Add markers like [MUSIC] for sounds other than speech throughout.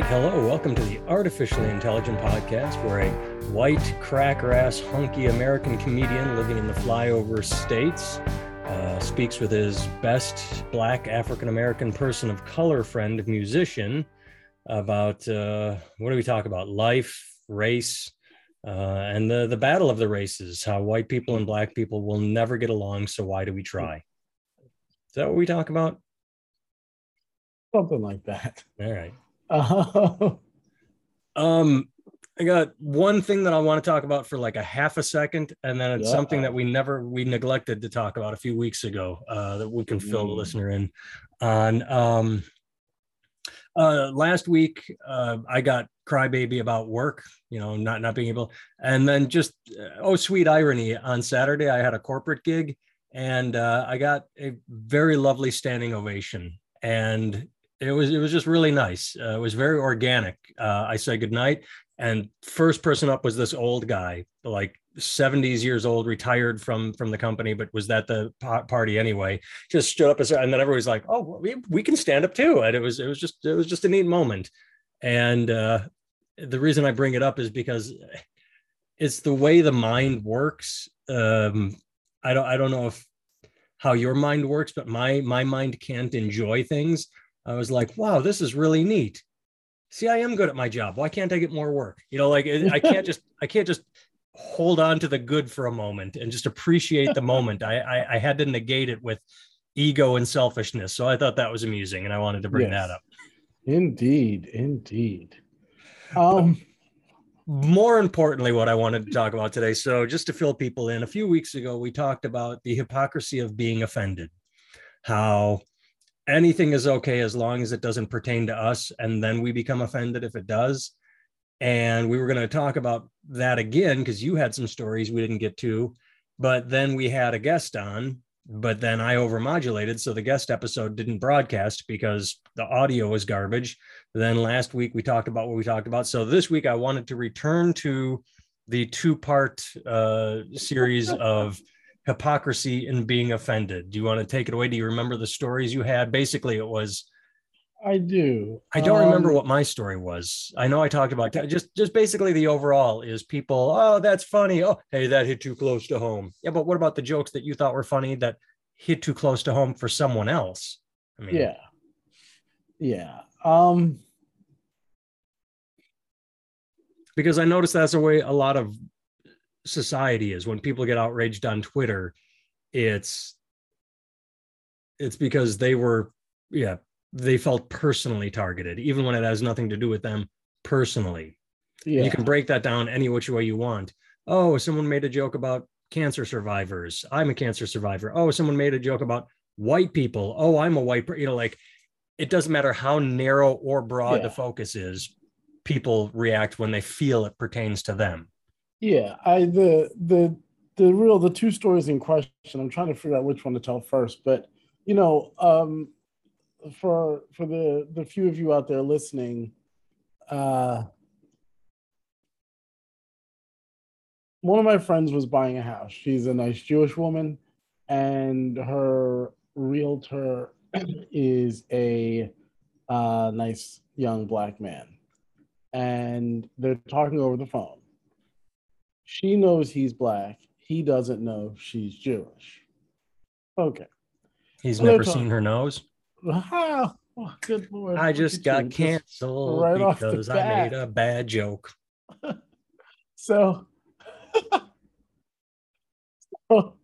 right, hello. Welcome to the Artificially Intelligent Podcast, where a white, cracker ass, hunky American comedian living in the flyover states uh, speaks with his best black African American person of color friend, musician, about uh, what do we talk about? Life, race, uh, and the, the battle of the races, how white people and black people will never get along. So, why do we try? Is that what we talk about? Something like that. All right. Uh, [LAUGHS] Um, I got one thing that I want to talk about for like a half a second, and then it's Yeah. something that we never we neglected to talk about a few weeks ago uh, that we can fill the Mm. listener in on. Um, uh, last week, uh, I got crybaby about work, you know, not not being able, and then just uh, oh sweet irony on Saturday I had a corporate gig, and uh, I got a very lovely standing ovation, and it was it was just really nice. Uh, it was very organic. Uh, I said goodnight, and first person up was this old guy, like 70s years old, retired from from the company, but was at the party anyway. Just stood up and then everybody's like, "Oh, we, we can stand up too." And it was it was just it was just a neat moment. And uh, the reason I bring it up is because it's the way the mind works. Um, I don't I don't know if how your mind works, but my my mind can't enjoy things. I was like, wow, this is really neat. See, I am good at my job. Why can't I get more work? You know, like I can't just I can't just hold on to the good for a moment and just appreciate the moment. I, I I had to negate it with ego and selfishness. So I thought that was amusing, and I wanted to bring Yes. that up. indeed, indeed. Um, more importantly, what I wanted to talk about today. So, just to fill people in, a few weeks ago, we talked about the hypocrisy of being offended, how anything is okay as long as it doesn't pertain to us, and then we become offended if it does. And we were going to talk about that again because you had some stories we didn't get to, but then we had a guest on, but then I overmodulated. So the guest episode didn't broadcast because the audio was garbage. Then last week we talked about what we talked about. So this week I wanted to return to the two part uh, series of hypocrisy and being offended. Do you want to take it away? Do you remember the stories you had? Basically, it was I do. I don't remember Um, what my story was. I know I talked about just just basically the overall is people, oh, that's funny. Oh, hey, that hit too close to home. Yeah, but what about the jokes that you thought were funny that hit too close to home for someone else? I mean, Yeah. Yeah. Um, because I noticed that's the way a lot of society is. When people get outraged on Twitter, it's it's because they were, yeah, they felt personally targeted, even when it has nothing to do with them personally. yeah. You can break that down any which way you want. Oh, someone made a joke about cancer survivors. I'm a cancer survivor. Oh, someone made a joke about white people. Oh, I'm a white, you know, like it doesn't matter how narrow or broad the focus is. People react when they feel it pertains to them. Yeah, I the the the real the two stories in question. I'm trying to figure out which one to tell first, but you know, um, for for the the few of you out there listening, uh, one of my friends was buying a house. She's a nice Jewish woman, and her realtor [CLEARS THROAT] is a uh, nice young black man, and they're talking over the phone she knows he's black. He doesn't know she's Jewish. Okay. He's they're never seen her nose. Ah, oh, good lord. I just got you, just- canceled right because I made a bad joke. [LAUGHS] So, [LAUGHS] so,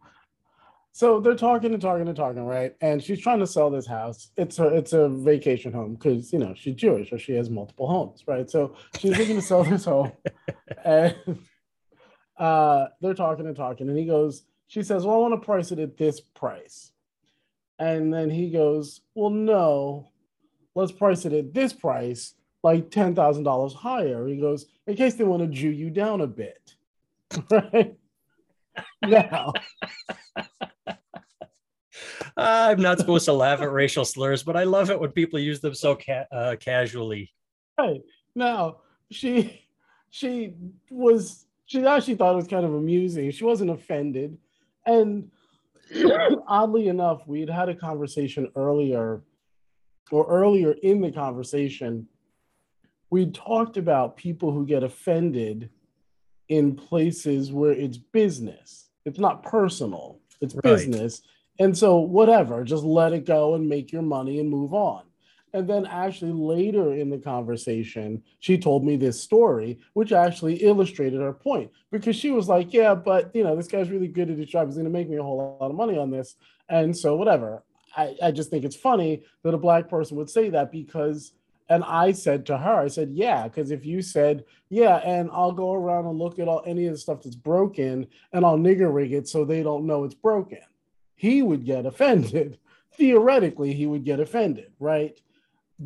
so they're talking and talking and talking, right? And she's trying to sell this house. It's a it's a vacation home because you know she's Jewish or she has multiple homes, right? So she's looking to sell this [LAUGHS] home, and uh, they're talking and talking, and he goes, she says, "Well, I want to price it at this price," and then he goes, "Well, no, let's price it at this price." Like ten thousand dollars higher. He goes, in case they want to Jew you down a bit. [LAUGHS] Right now, [LAUGHS] I'm not supposed to laugh at racial slurs, but I love it when people use them so ca- uh, casually. right now, she she was she actually thought it was kind of amusing. She wasn't offended, and [CLEARS THROAT] oddly enough, we had had a conversation earlier, or earlier in the conversation, we talked about people who get offended in places where it's business. It's not personal. It's Right. business. And so whatever, just let it go and make your money and move on. And then actually later in the conversation, she told me this story, which actually illustrated her point because she was like, Yeah, but you know, this guy's really good at his job. He's gonna make me a whole lot of money on this. And so whatever. I, I just think it's funny that a black person would say that because and I said to her, I said, Yeah, because if you said, Yeah, and I'll go around and look at all any of the stuff that's broken and I'll nigger rig it so they don't know it's broken, he would get offended. [LAUGHS] Theoretically, he would get offended, right?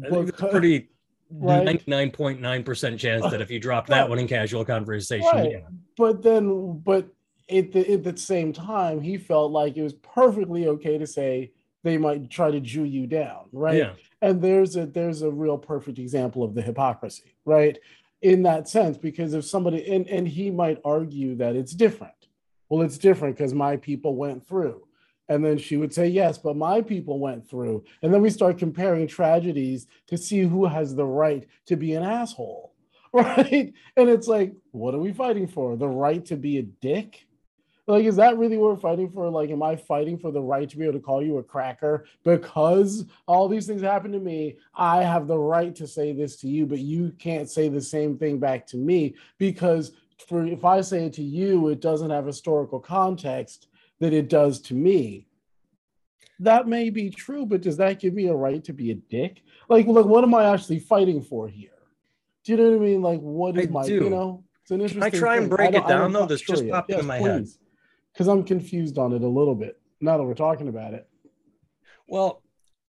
It's a pretty [LAUGHS] Right. 99.9% chance that if you drop that one in casual conversation, Right. yeah. but then but at the, at the same time he felt like it was perfectly okay to say they might try to jew you down right Yeah. and there's a there's a real perfect example of the hypocrisy right in that sense because if somebody and, and he might argue that it's different well it's different because my people went through and then she would say yes but my people went through. And then we start comparing tragedies to see who has the right to be an asshole [LAUGHS] right? And it's like what are we fighting for? The right to be a dick? Like is that really what we're fighting for? Like am i fighting for the right to be able to call you a cracker because all these things happen to me? I have the right to say this to you but you can't say the same thing back to me because for if i say it to you it doesn't have historical context that it does to me that may be true but does that give me a right to be a dick like look what am i actually fighting for here do you know what i mean like what is I my do. you know it's an interesting I try and break it down, though? This just yet. popped in my head. because i'm confused on it a little bit now that we're talking about it Well,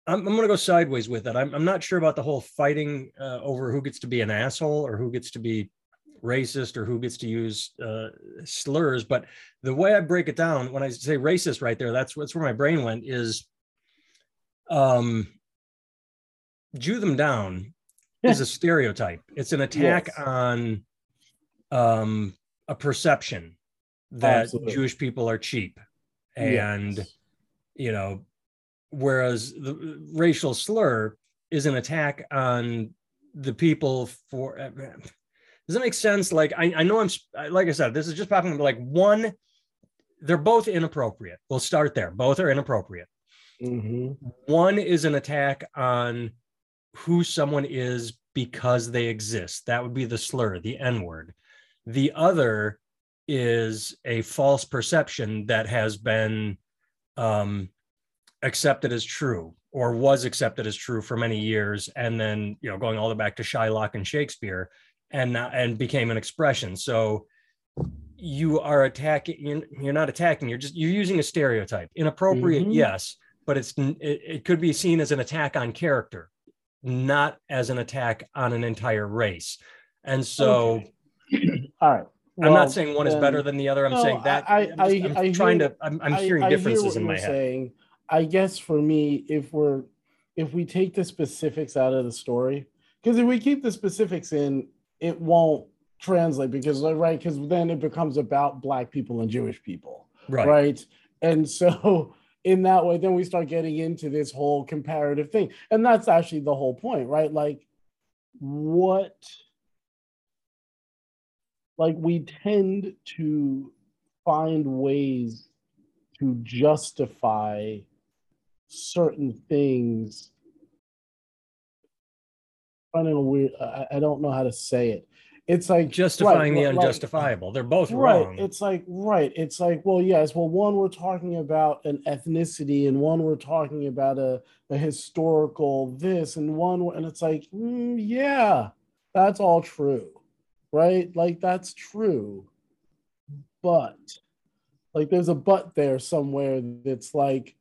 I'm, I'm going to go sideways with it. I'm, I'm not sure about the whole fighting uh, over who gets to be an asshole or who gets to be racist or who gets to use uh, slurs. But the way I break it down, when I say racist right there, that's, that's where my brain went is um, Jew them down is a [LAUGHS] stereotype. It's an attack Yes. on um, a perception that Absolutely. Jewish people are cheap. And Yes. you know, whereas the racial slur is an attack on the people for. Does that make sense? Like, I, I know I'm, like I said, this is just popping up like one, they're both inappropriate. We'll start there. Both are inappropriate. Mhm. One is an attack on who someone is because they exist. That would be the slur, the N word. The other is a false perception that has been um, accepted as true or was accepted as true for many years, and then you know going all the way back to Shylock and Shakespeare, and not- and became an expression. So you are attacking. You're, you're not attacking. You're just you're using a stereotype. Inappropriate, Mhm. yes, but it's it, it could be seen as an attack on character, not as an attack on an entire race. And so. Okay. all right I'm not saying one is better than the other. I'm No, saying that I- I'm, just- I- I'm I trying hear- to. I'm, I'm I- hearing I hear differences what in my head. Saying. I guess for me, if we're if we take the specifics out of the story, because if we keep the specifics in, it won't translate because right because then it becomes about black people and Jewish people, Right. right? And so [LAUGHS] in that way, then we start getting into this whole comparative thing, and that's actually the whole point, right? Like what like we tend to find ways to justify certain things a weird I, I don't know how to say it it's like Justifying right, the like- unjustifiable. They're both right wrong. it's like right it's like well yes well one we're talking about an ethnicity and one we're talking about a, a historical this and one and it's like mm, yeah that's all true right like that's true but like there's a but there somewhere that's like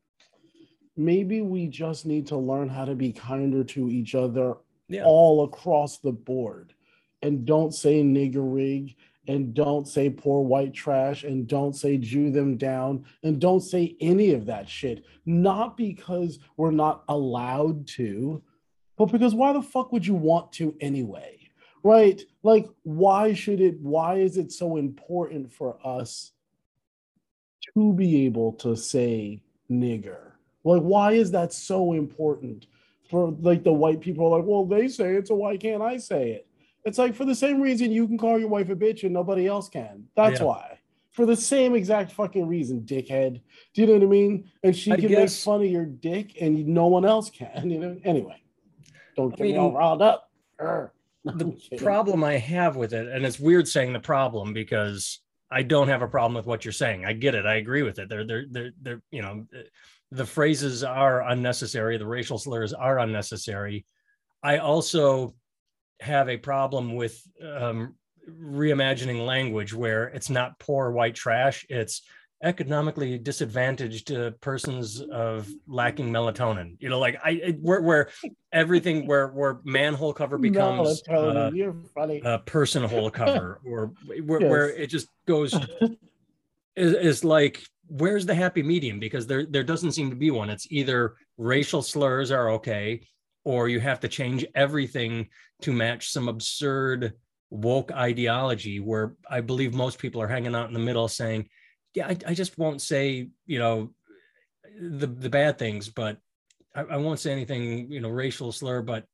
maybe we just need to learn how to be kinder to each other yeah. all across the board and don't say nigger rig and don't say poor white trash and don't say Jew them down and don't say any of that shit. Not because we're not allowed to, but because why the fuck would you want to anyway? Right? Like, why should it, why is it so important for us to be able to say nigger? Like, why is that so important for like the white people? Are like, well, they say it, so why can't I say it? It's like for the same reason you can call your wife a bitch and nobody else can. That's Yeah. why. For the same exact fucking reason, dickhead. Do you know what I mean? And she I can guess- make fun of your dick and no one else can. You know. Anyway, don't I get me all mean, riled up. Urgh. [LAUGHS] the problem I have with it, and it's weird saying the problem because I don't have a problem with what you're saying. I get it. I agree with it. They're they're they're they're you know the phrases are unnecessary. The racial slurs are unnecessary. I also have a problem with um, reimagining language where it's not poor white trash. It's economically disadvantaged uh, persons of lacking melatonin. You know, like I it- where where everything [LAUGHS] where where manhole cover becomes uh, you're funny. a person hole cover or [LAUGHS] where, where it just goes [LAUGHS] is, is like where's the happy medium because there there doesn't seem to be one it's either racial slurs are okay or you have to change everything to match some absurd woke ideology where i believe most people are hanging out in the middle saying yeah i, I just won't say you know the the bad things but I, I won't say anything you know racial slur but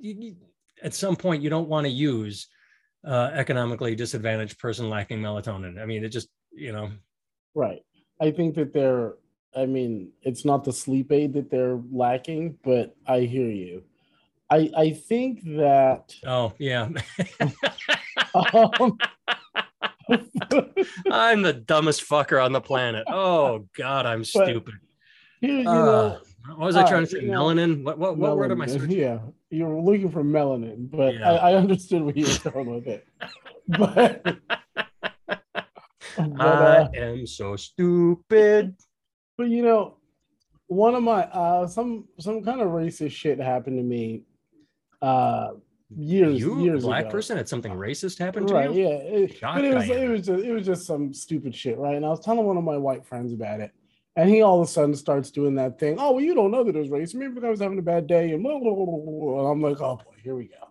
you, you- at some point you don't want to use uh, economically disadvantaged person lacking melatonin. I mean, it just you know, Right. I think that they're, I mean, it's not the sleep aid that they're lacking, but I hear you. I I think that oh yeah, um, [LAUGHS] I'm the dumbest fucker on the planet. Oh God, I'm stupid. you, you Uh, what was I trying uh, to say? you know, Melanin? What what, what word am I melanin, searching? Yeah, you're looking for melanin, but Yeah. I, I understood where you were going with it. [LAUGHS] But, but, [LAUGHS] uh, I am so stupid. but you know, one of my uh some some kind of racist shit happened to me uh years you, a years black ago. person, had something racist happen to right you? yeah it, but it was it was just it was just some stupid shit right and i was telling one of my white friends about it and he all of a sudden starts doing that thing oh well you don't know that it was racist maybe because i was having a bad day and, blah, blah, blah. and i'm like oh boy here we go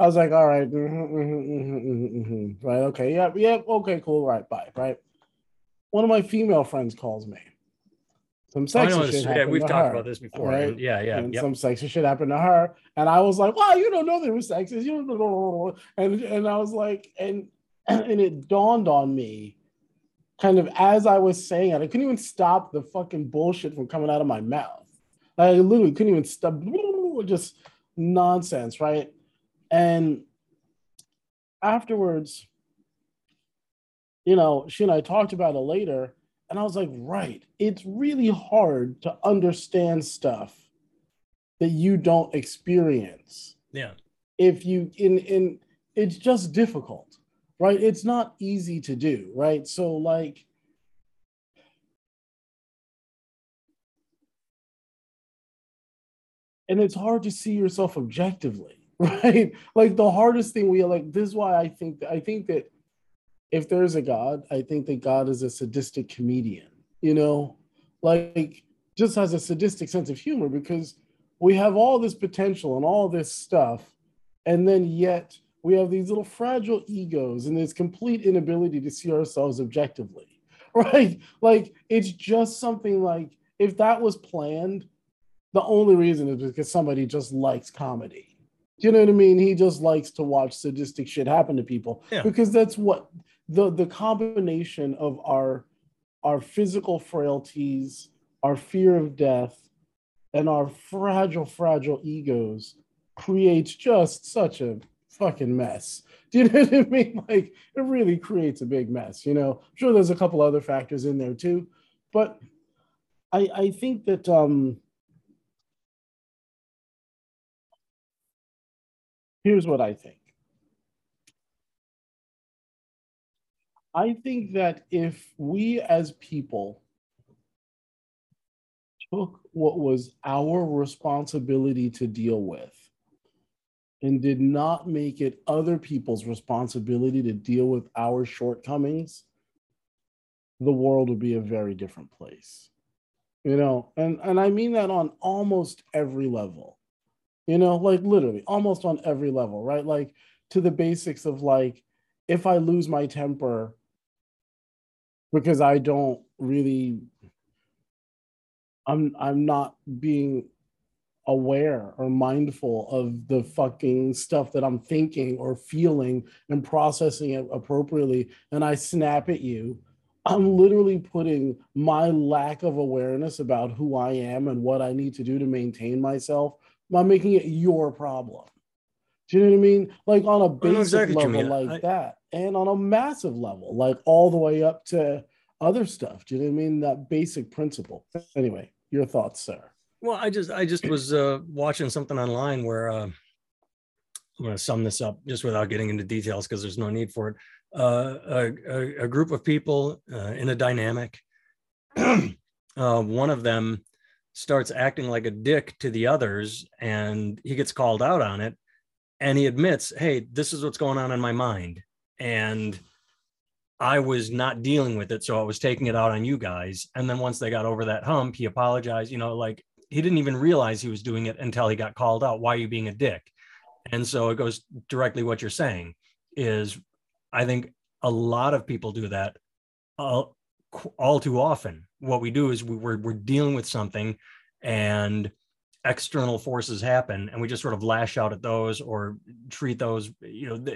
i was like all right mm-hmm, mhm, mhm, mhm, mhm. right okay yeah yeah okay cool right bye right one of my female friends calls me some Oh, sexy know shit. Yeah, we've to talked her, about this before. right? and yeah, yeah, and yep. some sexy shit happened to her. And I was like, wow, you don't know there was sexist. You don't know. And, and I was like, and, [CLEARS THROAT] and it dawned on me kind of as I was saying it, I couldn't even stop the fucking bullshit from coming out of my mouth. I literally couldn't even stop, [LAUGHS] just nonsense, right? And afterwards, you know, she and I talked about it later, and I was like, right, it's really hard to understand stuff that you don't experience. yeah. If you in in it's just difficult, right? It's not easy to do, right? So like and it's hard to see yourself objectively, [LAUGHS] right? Like the hardest thing we like this is why I think I think that if there's a God, I think that God is a sadistic comedian, you know, like just has a sadistic sense of humor because we have all this potential and all this stuff, and then yet we have these little fragile egos and this complete inability to see ourselves objectively, [LAUGHS] right? Like it's just something like if that was planned, the only reason is because somebody just likes comedy. Do you know what I mean? He just likes to watch sadistic shit happen to people Yeah. because that's what the the combination of our our physical frailties, our fear of death, and our fragile, fragile egos creates just such a fucking mess. Do you [LAUGHS] know what I mean? Like it really creates a big mess. You know, I'm sure there's a couple other factors in there too, but I I think that um here's what I think. I think that if we as people took what was our responsibility to deal with and did not make it other people's responsibility to deal with our shortcomings, the world would be a very different place. You know, and, and I mean that on almost every level, you know, like literally almost on every level, right? Like to the basics of like, if I lose my temper because I don't really I'm I'm not being aware or mindful of the fucking stuff that I'm thinking or feeling and processing it appropriately, and I snap at you, I'm literally putting my lack of awareness about who I am and what I need to do to maintain myself. I'm making it your problem. Do you know what I mean? Like on a basic exactly level like I... that, and on a massive level, like all the way up to other stuff. Do you know what I mean? That basic principle. Anyway, your thoughts, sir. Well, I just I just was uh, watching something online where uh, I'm going to sum this up just without getting into details because there's no need for it. Uh, a, a, a, group of people uh, in a dynamic. [CLEARS THROAT] Uh, one of them starts acting like a dick to the others, and he gets called out on it. And he admits, "Hey, this is what's going on in my mind," and I was not dealing with it, so I was taking it out on you guys. And then once they got over that hump, he apologized. You know, like he didn't even realize he was doing it until he got called out. Why are you being a dick? And so it goes directly what you're saying is I think a lot of people do that uh, all, all too often. What we do is we, we're, we're dealing with something and external forces happen and we just sort of lash out at those or treat those, you know,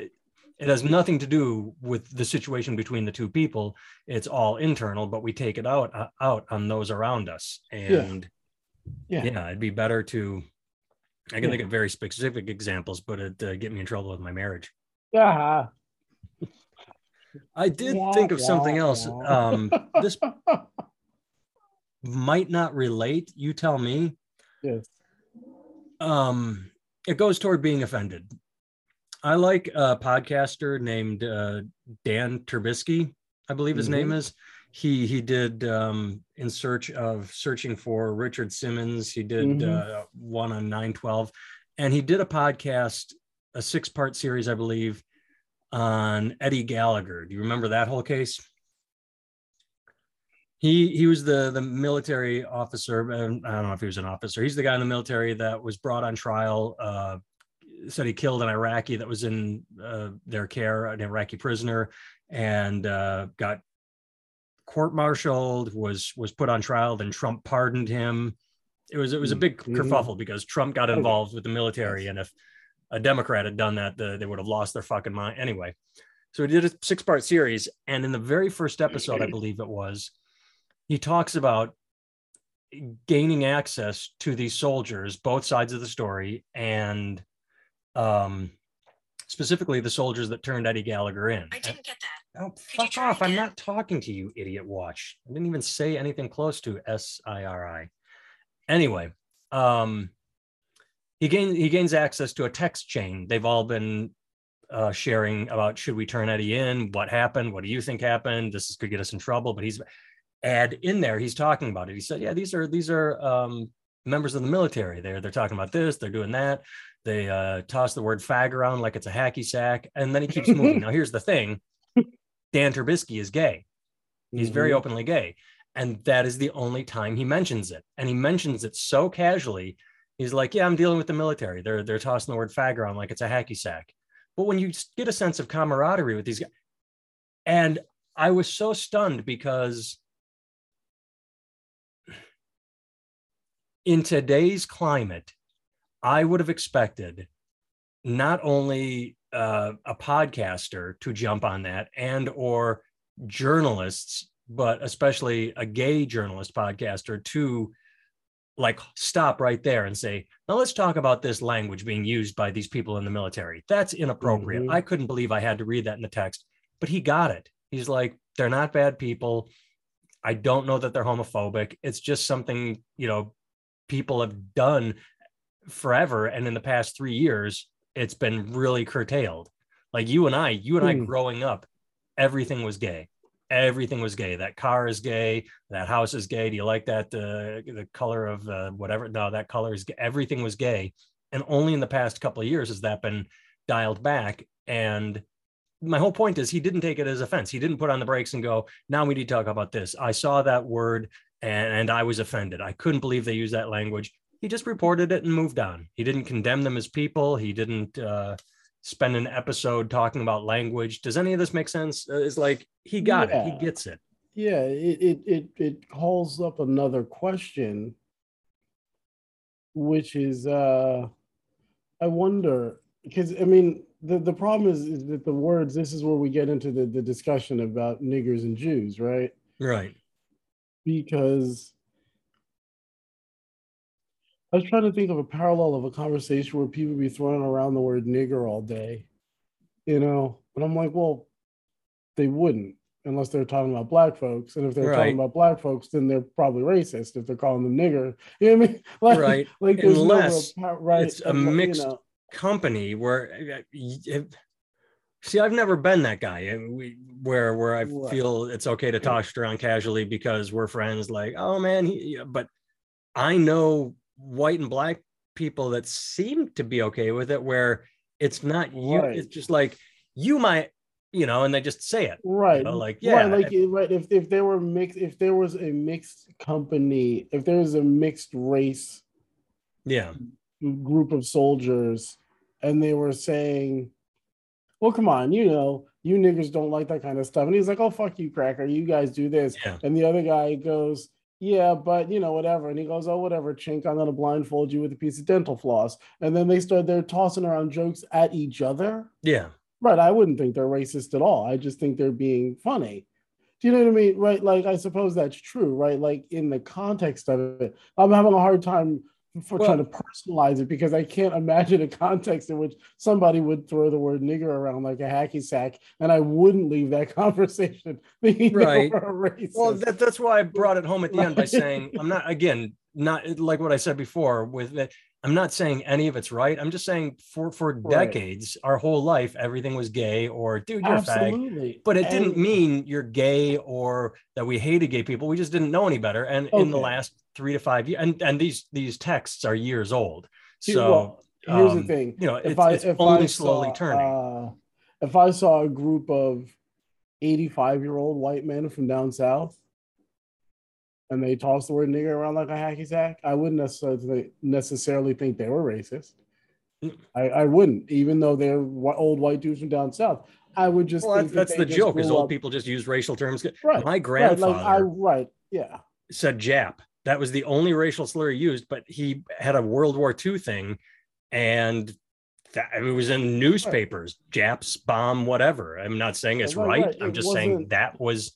it has nothing to do with the situation between the two people. It's all internal, but we take it out, uh, out on those around us. And yeah yeah it'd be better to i can yeah. think of very specific examples but it uh, get me in trouble with my marriage yeah i did yeah, think of yeah, something else um this [LAUGHS] might not relate you tell me yes um it goes toward being offended i like a podcaster named uh, dan Taberski i believe his mm-hmm. name is he he did um, in search of searching for Richard Simmons. He did mm-hmm. uh, one on 912, and he did a podcast, a six part series, I believe, on Eddie Gallagher. Do you remember that whole case? He he was the the military officer. I don't know if he was an officer. He's the guy in the military that was brought on trial. Uh, said he killed an Iraqi that was in uh, their care, an Iraqi prisoner, and uh, got court-martialed, was was put on trial. Then Trump pardoned him. It was it was a big mm-hmm. kerfuffle because Trump got involved with the military, and if a Democrat had done that, the, they would have lost their fucking mind anyway. So he did a six-part series, and in the very first episode, I [CLEARS THROAT] believe it was, he talks about gaining access to these soldiers, both sides of the story, and um, specifically the soldiers that turned Eddie Gallagher in. I didn't get that. Oh, fuck off. I'm not talking to you, idiot watch. I didn't even say anything close to S I R I. Anyway, um, he gains he gains access to a text chain. They've all been uh, sharing about should we turn Eddie in? What happened? What do you think happened? This is, could get us in trouble. But he's add in there. He's talking about it. He said, "Yeah, these are these are um, members of the military. They're they're talking about this. They're doing that. They uh, toss the word fag around like it's a hacky sack, and then he keeps moving. now, here's the thing: Dan Taberski is gay. He's mm-hmm. very openly gay. And that is the only time he mentions it. And he mentions it so casually. He's like, Yeah, I'm dealing with the military. They're they're tossing the word fag around like it's a hacky sack. But when you get a sense of camaraderie with these guys, and I was so stunned because in today's climate, I would have expected not only uh, a podcaster to jump on that and or journalists but especially a gay journalist podcaster to like stop right there and say now let's talk about this language being used by these people in the military. That's inappropriate. Mm-hmm. i couldn't believe i had to read that in the text. But he got it. He's like they're not bad people. I don't know that they're homophobic. It's just something you know people have done forever and in the past 3 years it's been really curtailed. Like you and I, you and I hmm. growing up, everything was gay. Everything was gay. That car is gay. That house is gay. Do you like that? Uh, the color of uh, whatever? No, that color is. Gay. Everything was gay, and only in the past couple of years has that been dialed back. And my whole point is, he didn't take it as offense. He didn't put on the brakes and go, "Now we need to talk about this." I saw that word and, and I was offended. I couldn't believe they used that language he just reported it and moved on. He didn't condemn them as people. He didn't uh, spend an episode talking about language. Does any of this make sense? Uh, it's like he got yeah. it. He gets it. Yeah, it, it it it calls up another question. which is uh I wonder because I mean the, the problem is, is that the words this is where we get into the, the discussion about niggers and Jews, right? Right. Because I was trying to think of a parallel of a conversation where people be throwing around the word nigger all day, you know, and I'm like, well, they wouldn't unless they're talking about black folks. And if they're Right. talking about black folks, then they're probably racist if they're calling them nigger. [LAUGHS] You know what I mean? [LAUGHS] Like, Right. like there's Unless no real, right, it's a unless, you mixed know, company where uh, see i've never been that guy we, where where i Right. feel it's okay to toss around casually because we're friends like oh man he, yeah," but i know white and black people that seem to be okay with it where it's not you Right. it's just like you might you know and they just say it right know, like, right, yeah, like right if, if there were mixed if there was a mixed company if there was a mixed race yeah group of soldiers and they were saying well come on you know you niggers don't like that kind of stuff and he's like oh fuck you cracker you guys do this yeah and the other guy goes yeah but you know whatever and he goes oh whatever chink i'm gonna blindfold you with a piece of dental floss and then they start they're tossing around jokes at each other yeah Right. I wouldn't think they're racist at all. I just think they're being funny. Do you know what I mean? Right. Like, I suppose that's true, right? Like, in the context of it, I'm having a hard time for Well- trying to personalize it because I can't imagine a context in which somebody would throw the word nigger around like a hacky sack and I wouldn't leave that [LAUGHS] conversation [LAUGHS] Right. they were racist. well that, that's why i brought it home at the end by saying i'm not again not like what i said before with that i'm not saying any of it's right i'm just saying for for Right. decades our whole life everything was gay or dude you're a fag but it didn't mean you're gay or that we hated gay people we just didn't know any better and in the last three to five years and and these these texts are years old so well, here's um, the thing. you know if it's, I it's if only I slowly saw, turning Uh, if I saw a group of 85 year old white men from down south and they toss the word nigger around like a hacky sack, I wouldn't necessarily necessarily think they were racist. Mm. I, I wouldn't, even though they're old white dudes from down south. I would just well think that's, that that's the joke is old up- people just use racial terms Right, my right, grandfather like I right, yeah. said Jap. That was the only racial slur he used, but he had a World War II thing, and that it was in newspapers. Japs bomb whatever. I'm not saying it's Right, right. right. I'm It just saying that was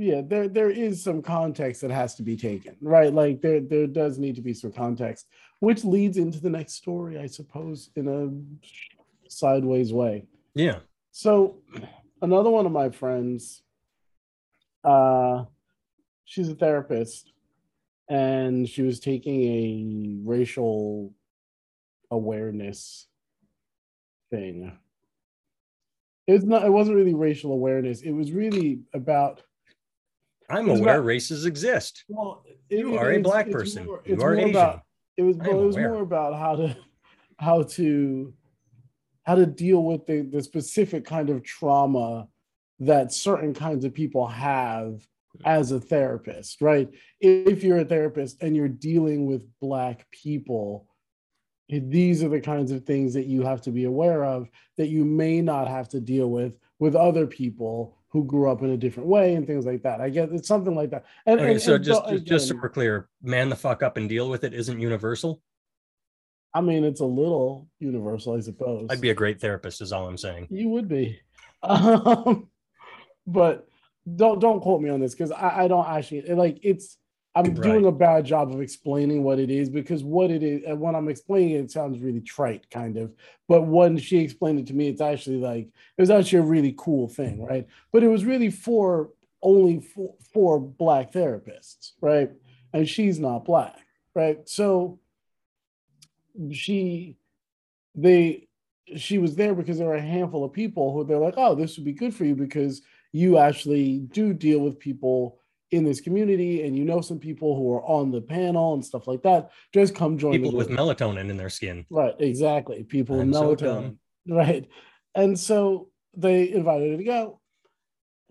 yeah there there is some context that has to be taken right? Like there there does need to be some context which leads into the next story i suppose in a sideways way. Yeah. so another one of my friends uh she's a therapist and she was taking a racial awareness thing. It's not it wasn't really racial awareness. It was really about I'm aware about- races exist. well, it- You it- are a black person. more- You are Asian. About, it was it was aware. more about how to how to how to deal with the, the specific kind of trauma that certain kinds of people have as a therapist, right? If you're a therapist and you're dealing with black people, these are the kinds of things that you have to be aware of that you may not have to deal with with other people who grew up in a different way and things like that. I guess it's something like that. And, Okay, and- so and just just, so we're clear, man the fuck up and deal with it isn't universal. I mean, it's a little universal, I suppose. I'd be a great therapist, is all I'm saying. You would be, [LAUGHS] um, but don't don't quote me on this because I, I don't actually like it's. I'm doing a bad job of explaining what it is because what it is, and when I'm explaining it, it sounds really trite, kind of. But when she explained it to me, it's actually like it was actually a really cool thing, right? But it was really for only for, for black therapists, right? And she's not black, right? So she, they, she was there because there were a handful of people who they're like, oh, this would be good for you because you actually do deal with people in this community and you know some people who are on the panel and stuff like that. Just come join People with melatonin in their skin. Right, exactly. People with I'm so melatonin. dumb. right. And so they invited her to go.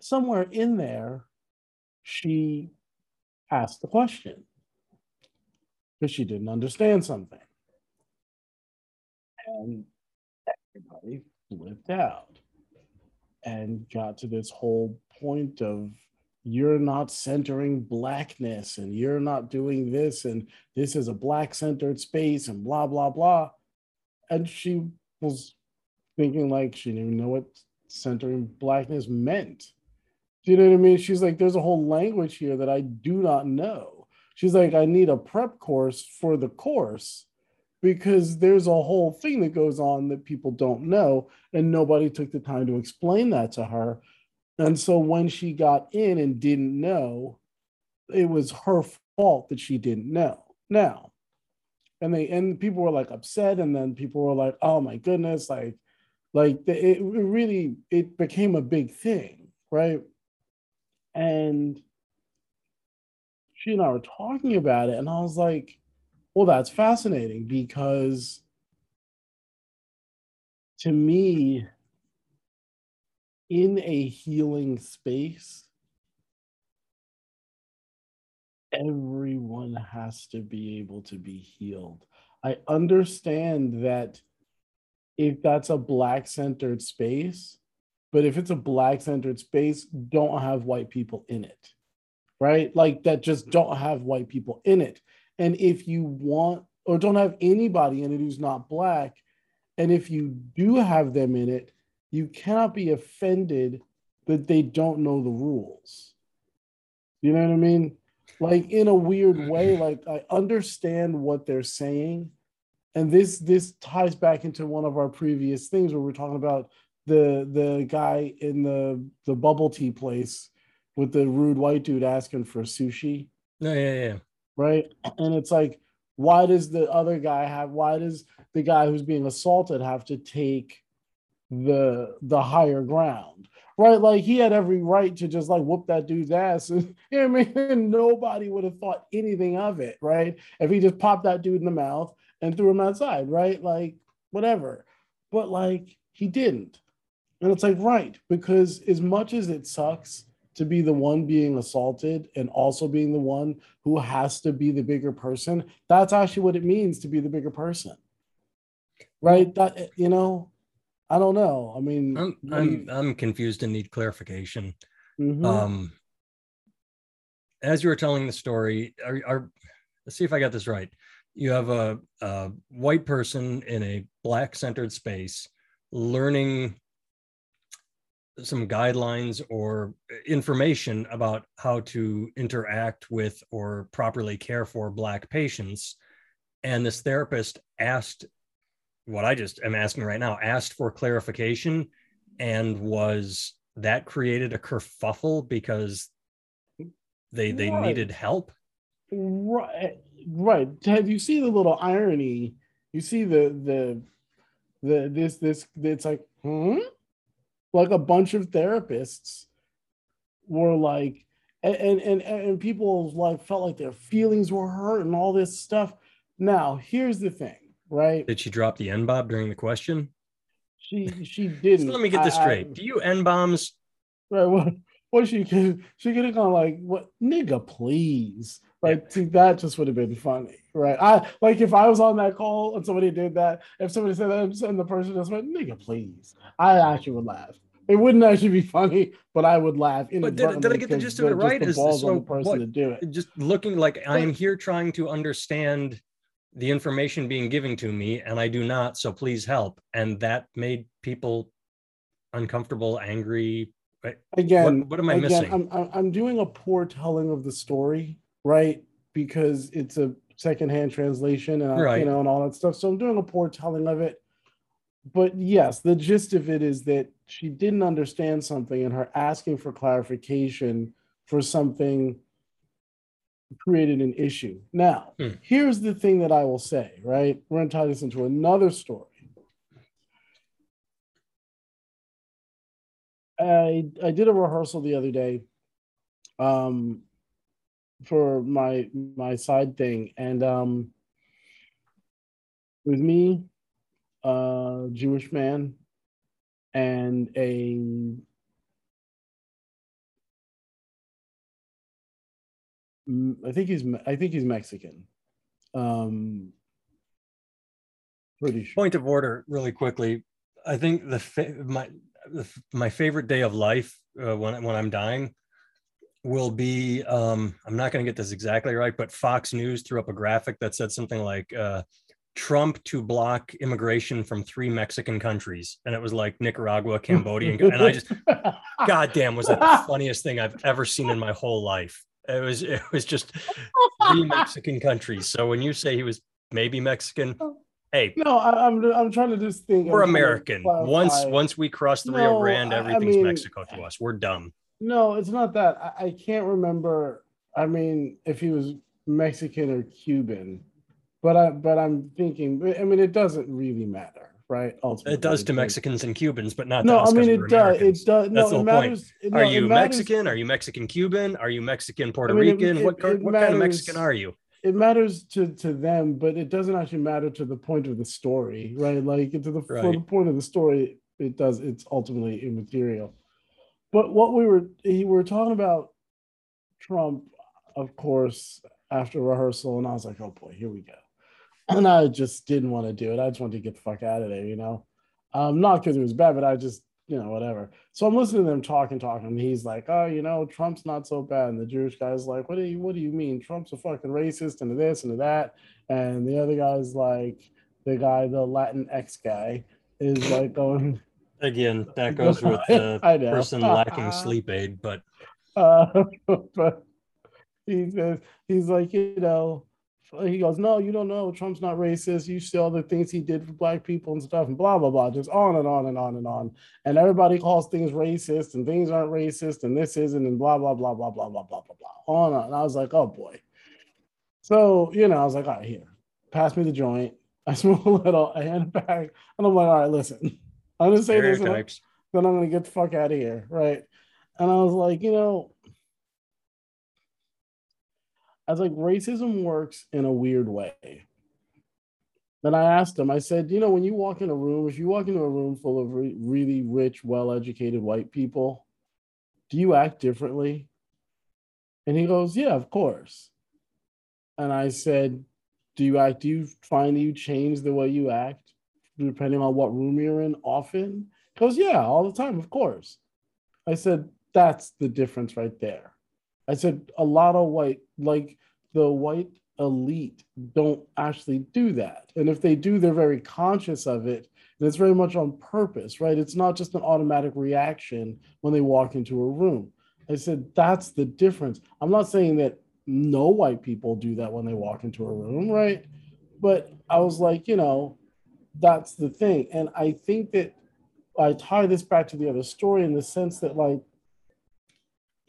Somewhere in there, she asked the question because she didn't understand something. And everybody flipped out and got to this whole point of you're not centering blackness and you're not doing this and this is a black centered space and blah blah blah. And she was thinking like she didn't even know what centering blackness meant. Do you know what i mean? She's like there's a whole language here that i do not know. She's like i need a prep course for the course because there's a whole thing that goes on that people don't know. And nobody took the time to explain that to her and so when she got in and didn't know, it was her fault that she didn't know. Now, and they and people were like upset, and then people were like, "Oh my goodness!" Like, like it really it became a big thing, right? And she and I were talking about it, and I was like, "Well, that's fascinating because." To me, in a healing space, everyone has to be able to be healed. I understand that if that's a black centered space, but if it's a black centered space, don't have white people in it, right? Like that just mm-hmm. don't have white people in it. And if you want, or don't have anybody in it who's not black, and if you do have them in it, you cannot be offended that they don't know the rules. You know what I mean? Like in a weird way, mm-hmm. like I understand what they're saying. And this this ties back into one of our previous things where we're talking about the the guy in the the bubble tea place with the rude white dude asking for sushi. Oh, no, yeah, yeah. Right. And it's like, why does the other guy have why does the guy who's being assaulted have to take the the higher ground right? Like he had every right to just like whoop that dude's ass. And [LAUGHS] you know I mean? Nobody would have thought anything of it right? If he just popped that dude in the mouth and threw him outside right? Like whatever. But like he didn't. And it's like right because as much as it sucks to be the one being assaulted and also being the one who has to be the bigger person that's actually what it means to be the bigger person right? That you know I don't know. I mean, I'm I'm, I'm confused and need clarification. Mm-hmm. Um, as you were telling the story, are, are let's see if I got this right. You have a, a white person in a black centered space learning some guidelines or information about how to interact with or properly care for black patients and this therapist asked what I just am asking right now asked for clarification and was that created a kerfuffle because they they right. needed help? Right right. Have you see the little irony? You see the the the this this it's like hmm? Like a bunch of therapists were like and and and people like felt like their feelings were hurt and all this stuff. Now here's the thing right? Did she drop the N bomb during the question? She [LAUGHS] she didn't. So let me get this straight. I, Do you N bombs? Right. What what she could she could have gone like what nigga please yeah. see that just would have been funny right I like if I was on that call and somebody did that if somebody said that and the person just went nigga please I actually would laugh it wouldn't actually be funny, but I would laugh. But did, did I get the gist of it right? Is so what, to do it. Just looking like I am here trying to understand the information being given to me and I do not, so please help. And that made people uncomfortable, angry. Again, what, what am I again, missing? I'm, I'm doing a poor telling of the story, right? Because it's a secondhand translation uh, and right. you know and all that stuff. So I'm doing a poor telling of it. But yes, the gist of it is that she didn't understand something and her asking for clarification for something created an issue. Now, hmm. here's the thing that I will say, right? We're going to tie this into another story. I I did a rehearsal the other day um for my my side thing and um with me a Jewish man and a I think he's I think he's Mexican. Um, pretty sure. Point of order, really quickly. I think the fa- my the, my favorite day of life uh, when when I'm dying will be um, I'm not going to get this exactly right, but Fox News threw up a graphic that said something like uh, Trump to block immigration from three Mexican countries, and it was like Nicaragua, Cambodia, and, I just, [LAUGHS] goddamn, was that the funniest thing I've ever seen in my whole life. It was it was just three Mexican countries. So when you say he was maybe Mexican, hey, no, I, am I'm, I'm trying to just think. We're American. Once once we cross the no, Rio Grande, everything's I mean, Mexico to us. We're dumb. No, it's not that. I, I can't remember. I mean, if he was Mexican or Cuban, but I but I'm thinking. I mean, it doesn't really matter, right? Ultimately, it does to Mexicans and Cubans, but not. No, I mean it does. It does. No, That's the matters, point. No, are you Mexican? Are you Mexican Cuban? Are you Mexican Puerto I mean, Rican? It, what, it what matters, kind of Mexican are you? It matters to to them, but it doesn't actually matter to the point of the story, right? Like to the right. for the point of the story, it does. It's ultimately immaterial. But what we were we were talking about Trump, of course, after rehearsal, and I was like, oh boy, here we go. And I just didn't want to do it. I just wanted to get the fuck out of there, you know. Um, not because it was bad, but I just, you know, whatever. So I'm listening to them talking, talking. And he's like, oh, you know, Trump's not so bad. And the Jewish guy's like, what do you what do you mean? Trump's a fucking racist and this and that. And the other guy's like, the guy, the Latin X guy, is like going [LAUGHS] Again, that [LAUGHS] goes with the person lacking sleep aid, but [LAUGHS] uh, but he says he's like, you know, he goes, No, you don't know. Trump's not racist. You see all the things he did for black people and stuff, and blah, blah, blah, just on and on and on and on. And everybody calls things racist and things aren't racist and this isn't, and blah, blah, blah, blah, blah, blah, blah, blah, blah. On and on. And I was like, Oh boy. So, you know, I was like, All right, here, pass me the joint. I smoke a little, I hand it back, and I'm like, All right, listen. I'm gonna say this, then I'm gonna get the fuck out of here, right? And I was like, you know, I was like, racism works in a weird way. Then I asked him, I said, you know, when you walk in a room, if you walk into a room full of re- really rich, well educated white people, do you act differently? And he goes, yeah, of course. And I said, do you act, do you find that you change the way you act depending on what room you're in often? He goes, Yeah, all the time, of course. I said, That's the difference right there. I said, A lot of white, like the white elite, don't actually do that. And if they do, they're very conscious of it. And it's very much on purpose, right? It's not just an automatic reaction when they walk into a room. I said, That's the difference. I'm not saying that no white people do that when they walk into a room, right? But I was like, you know, that's the thing. And I think that I tie this back to the other story in the sense that, like,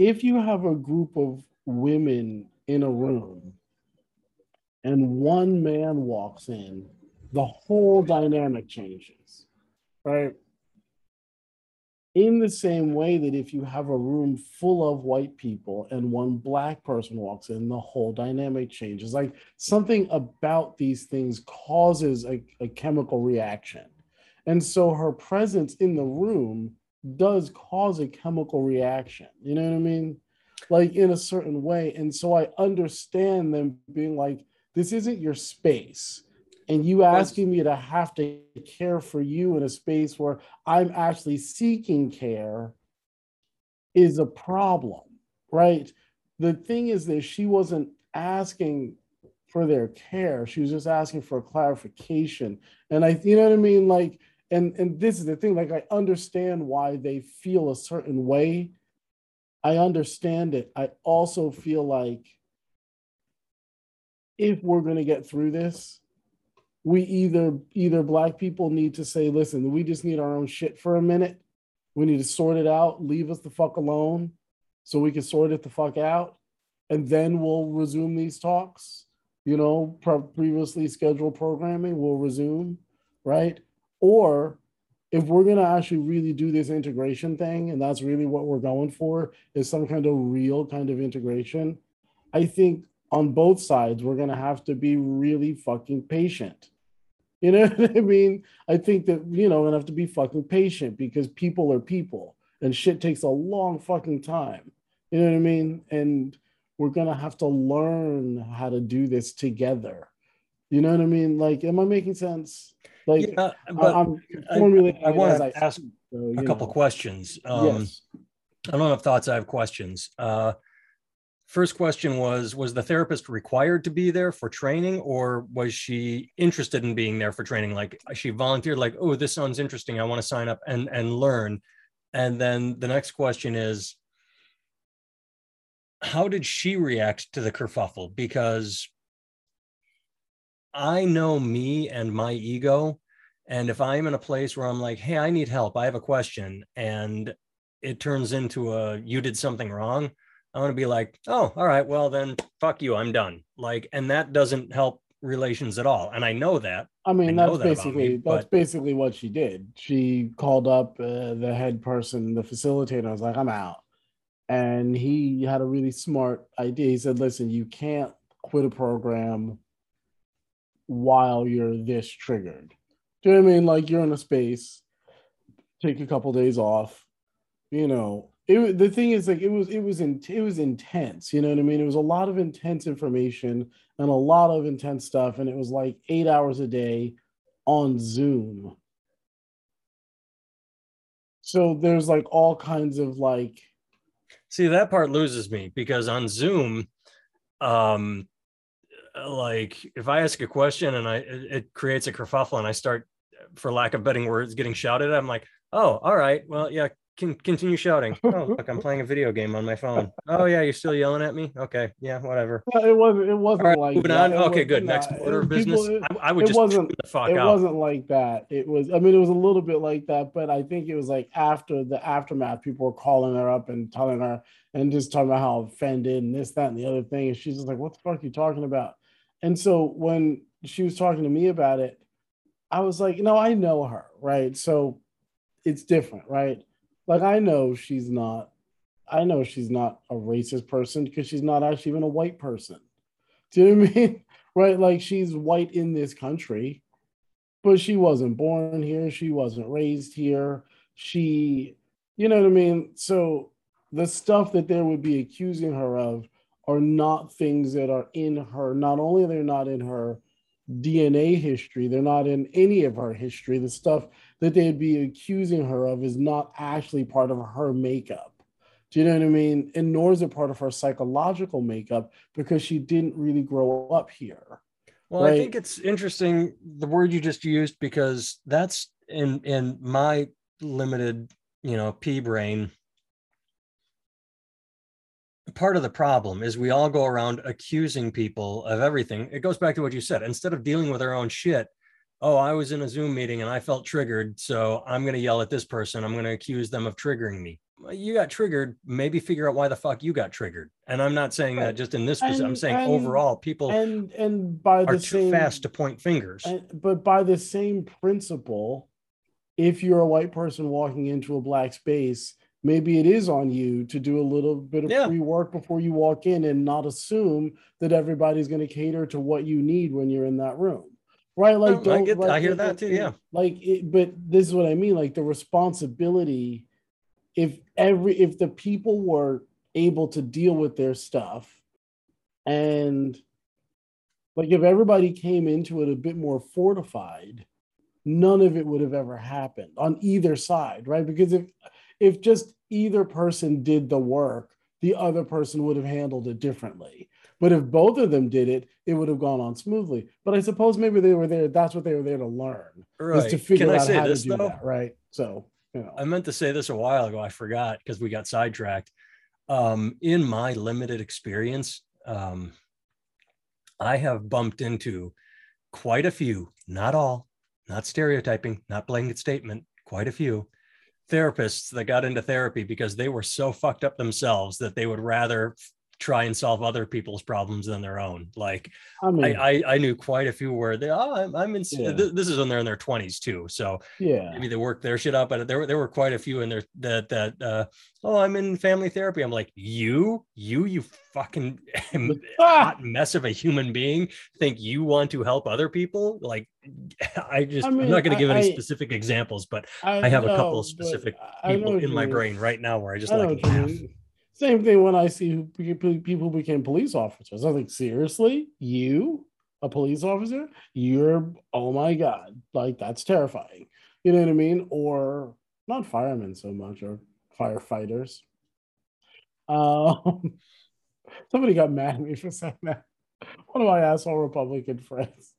if you have a group of women in a room and one man walks in, the whole dynamic changes, right? in the same way that if you have a room full of white people and one black person walks in, the whole dynamic changes. Like something about these things causes a, a, chemical reaction. And so her presence in the room does cause a chemical reaction. You know what I mean? Like in a certain way. And so I understand them being like, this isn't your space and you asking me to have to care for you in a space where I'm actually seeking care is a problem, right? The thing is that she wasn't asking for their care. She was just asking for a clarification. And I, you know what I mean? Like, and and this is the thing, like I understand why they feel a certain way. I understand it. I also feel like if we're gonna get through this, we either either black people need to say, listen, we just need our own shit for a minute. We need to sort it out, leave us the fuck alone so we can sort it the fuck out. And then we'll resume these talks. You know, previously scheduled programming will resume, right? Or if we're going to actually really do this integration thing, and that's really what we're going for, is some kind of real kind of integration, I think on both sides, we're going to have to be really fucking patient. You know [LAUGHS] what I mean? I think that, you know, we're going to have to be fucking patient because people are people and shit takes a long fucking time. You know what I mean? And we're going to have to learn how to do this together. You know what I mean? Like, am I making sense? Like, yeah, but I'm formulating. I, I want to ask so, a couple know. questions. Um, yes. I don't have thoughts. I have questions. Uh, first question was was the therapist required to be there for training or was she interested in being there for training like she volunteered like oh this sounds interesting i want to sign up and and learn and then the next question is how did she react to the kerfuffle because i know me and my ego and if i'm in a place where i'm like hey i need help i have a question and it turns into a you did something wrong I want to be like, oh, all right, well then, fuck you, I'm done. Like, and that doesn't help relations at all. And I know that. I mean, I that's that basically me, that's but... basically what she did. She called up uh, the head person, the facilitator. I was like, I'm out, and he had a really smart idea. He said, listen, you can't quit a program while you're this triggered. Do you know what I mean? Like you're in a space, take a couple days off, you know, it the thing is like it was it was in, it was intense you know what i mean it was a lot of intense information and a lot of intense stuff and it was like eight hours a day on zoom so there's like all kinds of like see that part loses me because on zoom um like if i ask a question and i it creates a kerfuffle and i start for lack of betting words getting shouted i'm like oh all right well yeah can continue shouting. [LAUGHS] Oh, look, I'm playing a video game on my phone. [LAUGHS] Oh yeah, you're still yelling at me. Okay, yeah, whatever. Uh, it wasn't. It wasn't right, like moving that. on. okay, good. Next order of business. People, it, I, I, would just wasn't, the fuck It out. wasn't like that. It was. I mean, it was a little bit like that, but I think it was like after the aftermath, people were calling her up and telling her and just talking about how offended and this, that, and the other thing. And she's just like, "What the fuck are you talking about?" And so when she was talking to me about it, I was like, "No, I know her, right? So it's different, right?" Like I know she's not, I know she's not a racist person because she's not actually even a white person. Do you know I mean? [LAUGHS] Right? Like she's white in this country, but she wasn't born here. She wasn't raised here. She, you know what I mean? So the stuff that they would be accusing her of are not things that are in her. Not only they're not in her DNA history, they're not in any of her history. The stuff that they'd be accusing her of is not actually part of her makeup. Do you know what I mean? And nor is it part of her psychological makeup because she didn't really grow up here. Well, right? I think it's interesting the word you just used because that's in in my limited, you know, pea brain. Part of the problem is we all go around accusing people of everything. It goes back to what you said. Instead of dealing with our own shit, oh, I was in a Zoom meeting and I felt triggered. So I'm going to yell at this person. I'm going to accuse them of triggering me. You got triggered. Maybe figure out why the fuck you got triggered. And I'm not saying that just in this. And, I'm saying and, overall, people and and by the are same, too fast to point fingers. But by the same principle, if you're a white person walking into a black space, maybe it is on you to do a little bit of yeah. pre-work before you walk in and not assume that everybody's going to cater to what you need when you're in that room right? Like, I, get, like, I hear that too. Yeah. Like, it, but this is what I mean. Like the responsibility, if every if the people were able to deal with their stuff, and like if everybody came into it a bit more fortified, none of it would have ever happened on either side, right? Because if if just either person did the work, the other person would have handled it differently. But if both of them did it, it would have gone on smoothly. But I suppose maybe they were there. That's what they were there to learn, right. to figure Can out how this, to do though? that, right? So, you know. I meant to say this a while ago. I forgot because we got sidetracked. Um, in my limited experience, um, I have bumped into quite a few, not all, not stereotyping, not blanket statement, quite a few therapists that got into therapy because they were so fucked up themselves that they would rather try and solve other people's problems than their own. Like I, mean, I, I, I, knew quite a few where they, oh, I'm, I'm in, yeah. this is when they're in their twenties too. So yeah, maybe they work their shit out, but there, there were quite a few in there that, that, uh, oh, I'm in family therapy. I'm like, you, you, you fucking [LAUGHS] [LAUGHS] hot mess of a human being think you want to help other people. Like, [LAUGHS] I just, I am not going to give any specific examples, but I, have know, a couple of specific people in my brain right now where I just like laugh. Same thing when I see people became police officers. I think, seriously, you, a police officer, you're, oh my God, like that's terrifying. You know what I mean? Or not firemen so much, or firefighters. Um, [LAUGHS] Somebody got mad at me for saying that. One of my asshole Republican friends.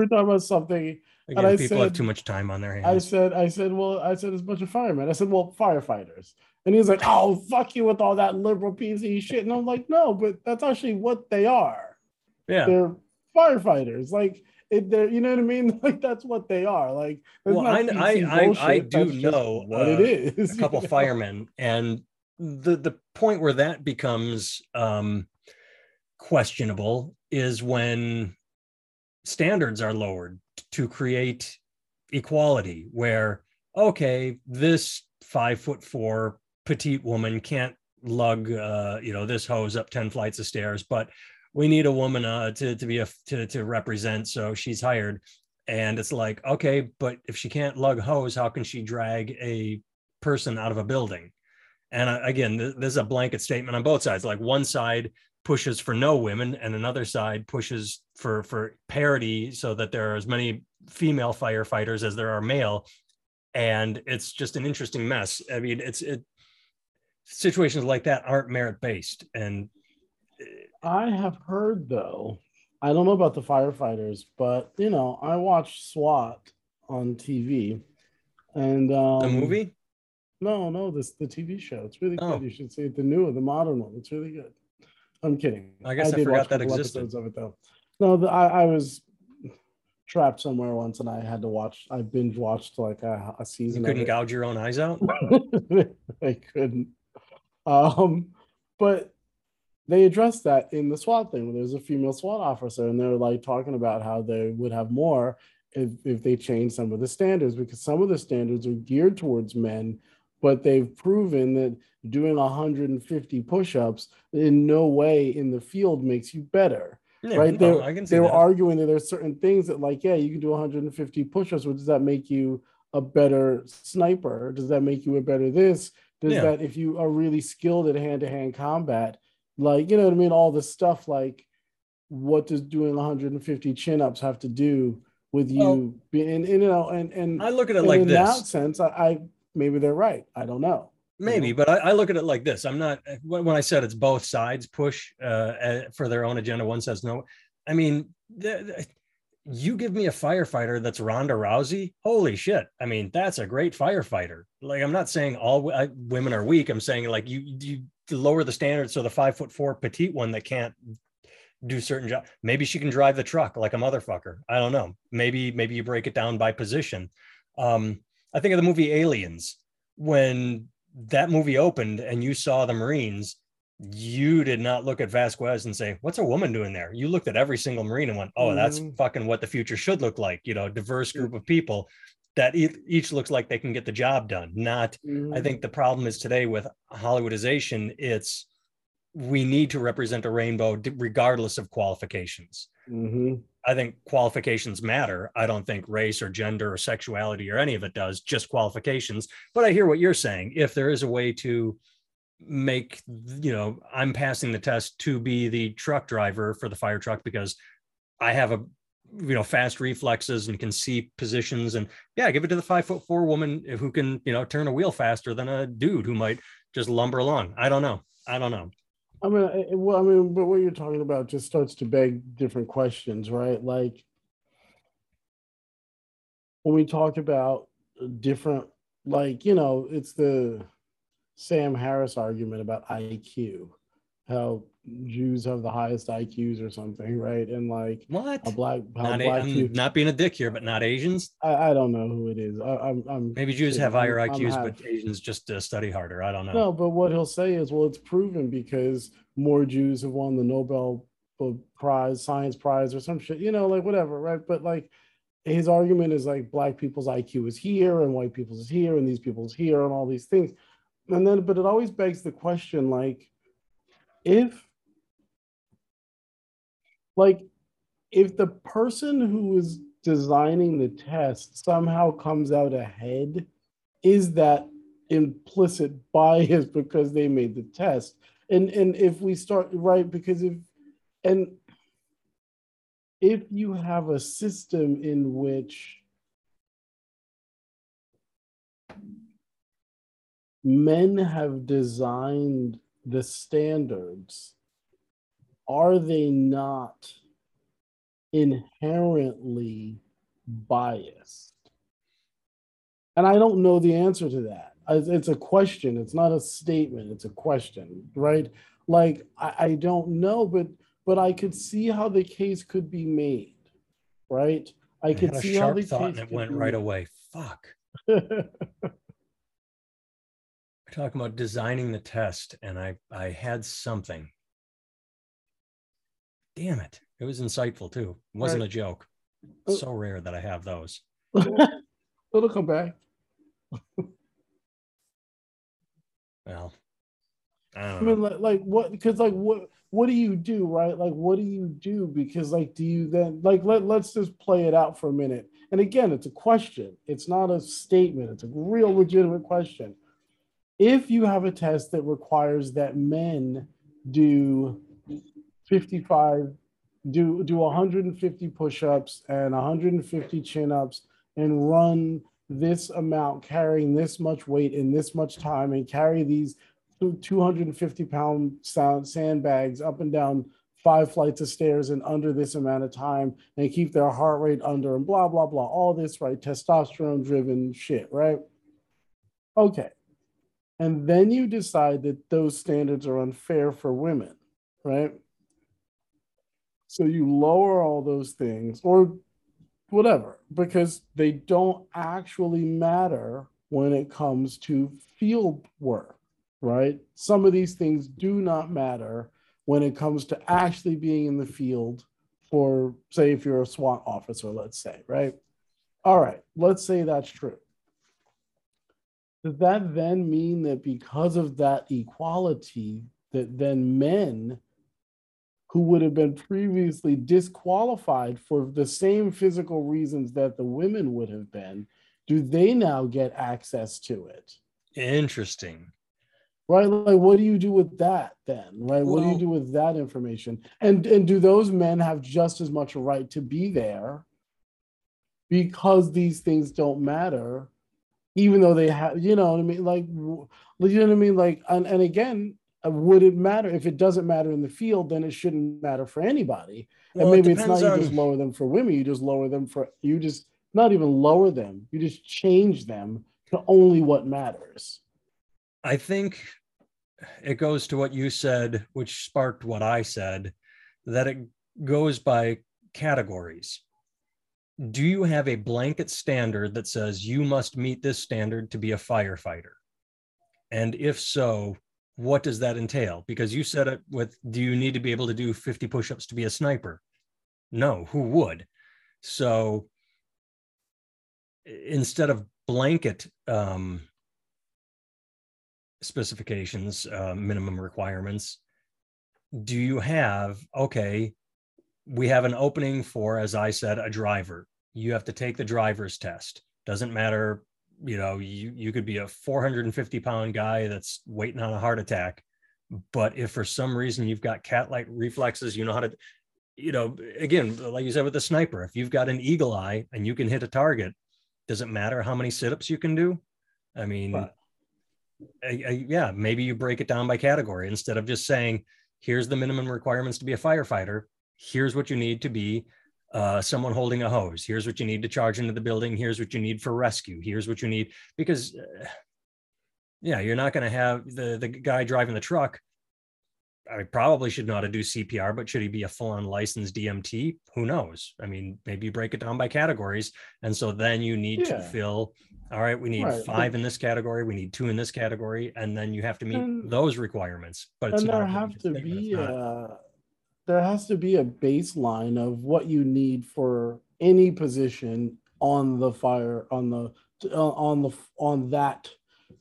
We are talking about something. Again, I people have said- too much time on their hands. I said, I said, well, I said it's a bunch of firemen. I said, well, firefighters. And he's like, oh, fuck you with all that liberal PC shit. And I'm like, no, but that's actually what they are. yeah. They're firefighters. Like, it, they're, you know what I mean? [LAUGHS] Like, that's what they are. Like, Well, I- I- I- I do know, what uh, it is. a couple [LAUGHS] firemen and the the point where that becomes um questionable is when standards are lowered to create equality where okay this five foot four petite woman can't lug uh you know this hose up 10 flights of stairs but we need a woman uh to to be a to to represent so she's hired. And it's like okay but if she can't lug hose how can she drag a person out of a building? And uh, again th- there's a blanket statement on both sides. Like one side pushes for no women and another side pushes for for parity so that there are as many female firefighters as there are male and it's just an interesting mess i mean it's it situations like that aren't merit based and I have heard though, I don't know about the firefighters, but you know, I watch SWAT on TV, and um, the movie No, no, this the TV show. It's really Oh. good. You should see it. The new, the modern one. It's really good. I'm kidding. I guess I did forgot that existed. episodes of it though. No, the, I, I was trapped somewhere once, and I had to watch. I binge watched like a, a you couldn't of it. gouge your own eyes out [LAUGHS] I couldn't. Um, but they addressed that in the SWAT thing. Where there's a female SWAT officer, and they're like talking about how they would have more if if they change some of the standards because some of the standards are geared towards men, but they've proven that doing 150 push-ups in no way in the field makes you better Yeah, right? no, they, see they were that. arguing that there's certain things that like yeah you can do 150 push-ups but does that make you a better sniper? Does that make you a better this? Does Yeah. that if you are really skilled at hand-to-hand combat like you know what i mean? All this stuff like what does doing 150 chin-ups have to do with you Well- being and, you know and and, I look at it like in that sense I, I maybe they're right i don't know Maybe, but I, I look at it like this. I'm not when I said it's both sides push uh, uh, for their own agenda. One says no. I mean, th- th- you give me a firefighter that's Ronda Rousey. Holy shit! I mean, that's a great firefighter. Like, I'm not saying all w- I- women are weak. I'm saying like you you lower the standards so the five foot four petite one that can't do certain job. Maybe she can drive the truck like a motherfucker. I don't know. Maybe maybe you break it down by position. Um, I think of the movie Aliens when that movie opened and you saw the Marines, you did not look at Vasquez and say, "What's a woman doing there?" You looked at every single Marine and went, "Oh, that's Mhm. fucking what the future should look like." You know, diverse group of people that each looks like they can get the job done. Not, I Mhm. think the problem is today with Hollywoodization, it's we need to represent a rainbow regardless of qualifications. Mhm. I think qualifications matter. I don't think race or gender or sexuality or any of it does, just qualifications. But I hear what you're saying. If there is a way to make, you know, I'm passing the test to be the truck driver for the fire truck because I have a, you know, fast reflexes and can see positions. And yeah, give it to the five foot four woman who can, you know, turn a wheel faster than a dude who might just lumber along. I don't know. I don't know. I mean, well, I mean, but what you're talking about just starts to beg different questions, right? Like when we talk about different, like you know, it's the Sam Harris argument about IQ, how Jews have the highest IQs or something, right? And like What? a black, how Not, a, black I'm not being a dick here, but not Asians. I, I don't know who it is. I, I'm, I'm Maybe Jews have higher IQs, half- but Asians just uh, study harder. I don't know. No, but what he'll say is, well, it's proven because more Jews have won the Nobel Prize, Science Prize, or some shit, you know, like whatever, right? But like his argument is like black people's IQ is here and white people's is here and these people's here and all these things. And then, but it always begs the question like, if, like, if the person who is designing the test somehow comes out ahead, is that implicit [LAUGHS] bias because they made the test? And and if we start right because if and if you have a system in which men have designed the standards, are they not inherently biased? And I don't know the answer to that. It's a question. It's not a statement. It's a question, right? Like I, I don't know, but but I could see how the case could be made, right? I, I could see how the case and it went right made. away. Fuck. [LAUGHS] Talking about designing the test, and I I had something. Damn it! It was insightful too. It wasn't Right. a joke. Oh. So rare that I have those. [LAUGHS] It'll come back. [LAUGHS] Well, I I don't know. mean, like, like what? Because like, what? What do you do, right? Like, what do you do? Because like, do you then like let let's just play it out for a minute. And again, it's a question. It's not a statement. It's a real legitimate question. If you have a test that requires that men do 55 do do 150 push-ups and 150 chin-ups and run this amount carrying this much weight in this much time and carry these two- 250 pound sandbags up and down five flights of stairs in under this amount of time and keep their heart rate under and blah blah blah all this right? Testosterone driven shit right? Okay and then you decide that those standards are unfair for women right? So you lower all those things or whatever because they don't actually matter when it comes to field work right? Some of these things do not matter when it comes to actually being in the field for say if you're a SWAT officer let's say right? All right let's say that's true does that then mean that because of that equality that then men who would have been previously disqualified for the same physical reasons that the women would have been, do they now get access to it? Interesting. Right? Like, what do you do with that then? Right? what do you do with that information? And and do those men have just as much right to be there because these things don't matter, even though they have, you know what I mean? Like, you know what I mean? Like, and, and again, uh, would it matter if it doesn't matter in the field? Then it shouldn't matter for anybody. Well, and it maybe it's not depends you just lower them for women, you just lower them for you just not even lower them, you just change them to only what matters. I think it goes to what you said, which sparked what I said, that it goes by categories. Do you have a blanket standard that says you must meet this standard to be a firefighter? And if so, what does that entail? Because you said it with do you need to be able to do 50 push ups to be a sniper? No, who would? So instead of blanket um, specifications, uh, minimum requirements, do you have, okay, we have an opening for, as I said, a driver. You have to take the driver's test. Doesn't matter, you know, you, you could be a 450 pound guy that's waiting on a heart attack. But if for some reason you've got cat like reflexes, you know how to, you know, again, like you said with the sniper, if you've got an eagle eye and you can hit a target, does it matter how many sit ups you can do? I mean, Right. I- I- yeah, maybe you break it down by category instead of just saying, here's the minimum requirements to be a firefighter. Here's what you need to be uh, someone holding a hose. Here's what you need to charge into the building. Here's what you need for rescue. Here's what you need because, uh, yeah, you're not going to have the the guy driving the truck. I probably should know how to do CPR, but should he be a full-on licensed EMT? Who knows? I mean, maybe you break it down by categories, and so then you need to fill. All right, we need Right, five in this category. We need two in this category, and then you have to meet And- those requirements. But it's and there not a have to be not. There has to be a baseline of what you need for any position on the fire on the uh, on the on that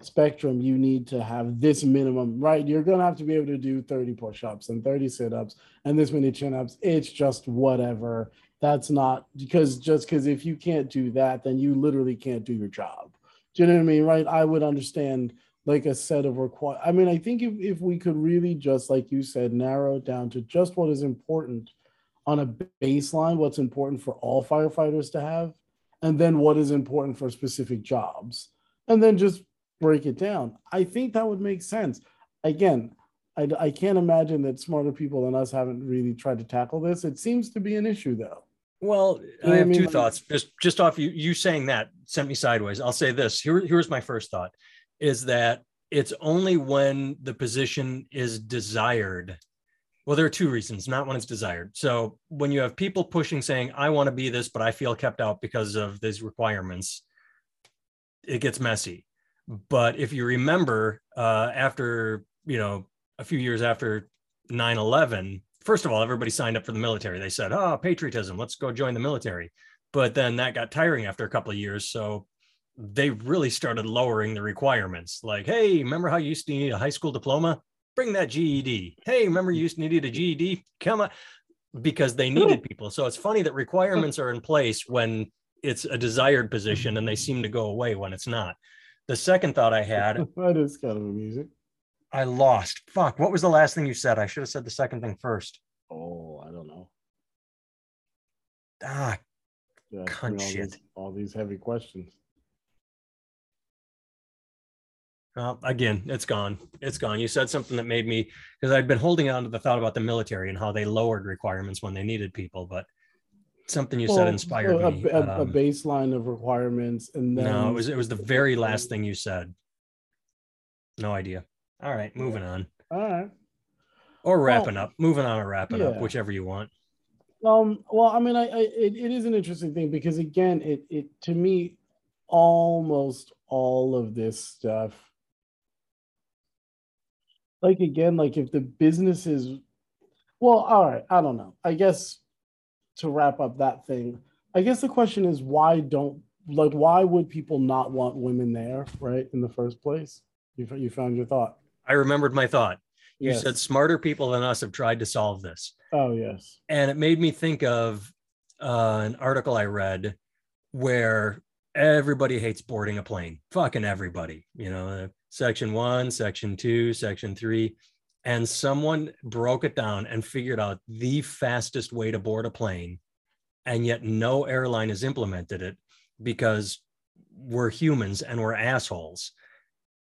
spectrum you need to have this minimum right? You're going to have to be able to do 30 push-ups and 30 sit-ups and this many chin-ups. It's just whatever. That's not because just because if you can't do that then you literally can't do your job. Do you know what i mean right? I would understand like a set of require i mean i think if, if we could really just like you said narrow it down to just what is important on a baseline what's important for all firefighters to have and then what is important for specific jobs and then just break it down i think that would make sense again I, I can't imagine that smarter people than us haven't really tried to tackle this. It seems to be an issue, though. Well, I have I mean? two thoughts. Just just off you you saying that sent me sideways. I'll say this. Here, here's my first thought: is that it's only when the position is desired. Well, there are two reasons, not when it's desired. So when you have people pushing, saying, "I want to be this, but I feel kept out because of these requirements," it gets messy. But if you remember, uh, after you know a few years after 9-11 first of all everybody signed up for the military they said oh patriotism let's go join the military but then that got tiring after a couple of years so they really started lowering the requirements like hey remember how you used to need a high school diploma bring that ged hey remember you used to need a ged come on because they needed people so it's funny that requirements are in place when it's a desired position and they [LAUGHS] seem to go away when it's not the second thought i had [LAUGHS] that is kind of amusing I lost. Fuck. What was the last thing you said? I should have said the second thing first. Oh, I don't know. Ah, yeah, all shit. These, all these heavy questions. Well, again, it's gone. It's gone. You said something that made me because I'd been holding on to the thought about the military and how they lowered requirements when they needed people, but something you well, said inspired a, me. A, um, a, baseline of requirements, and then no, it was it was the very last thing you said. No idea. All right, moving on. All right. Or wrapping well, up. Moving on or wrapping yeah. up, whichever you want. Um, well, I mean, I, I it, it is an interesting thing because again, it it to me, almost all of this stuff, like again, like if the business is well, all right, I don't know. I guess to wrap up that thing, I guess the question is why don't like why would people not want women there, right, in the first place? You you found your thought. I remembered my thought. You yes. said smarter people than us have tried to solve this. Oh, yes. And it made me think of uh, an article I read where everybody hates boarding a plane. Fucking everybody. You know, section one, section two, section three. And someone broke it down and figured out the fastest way to board a plane. And yet no airline has implemented it because we're humans and we're assholes.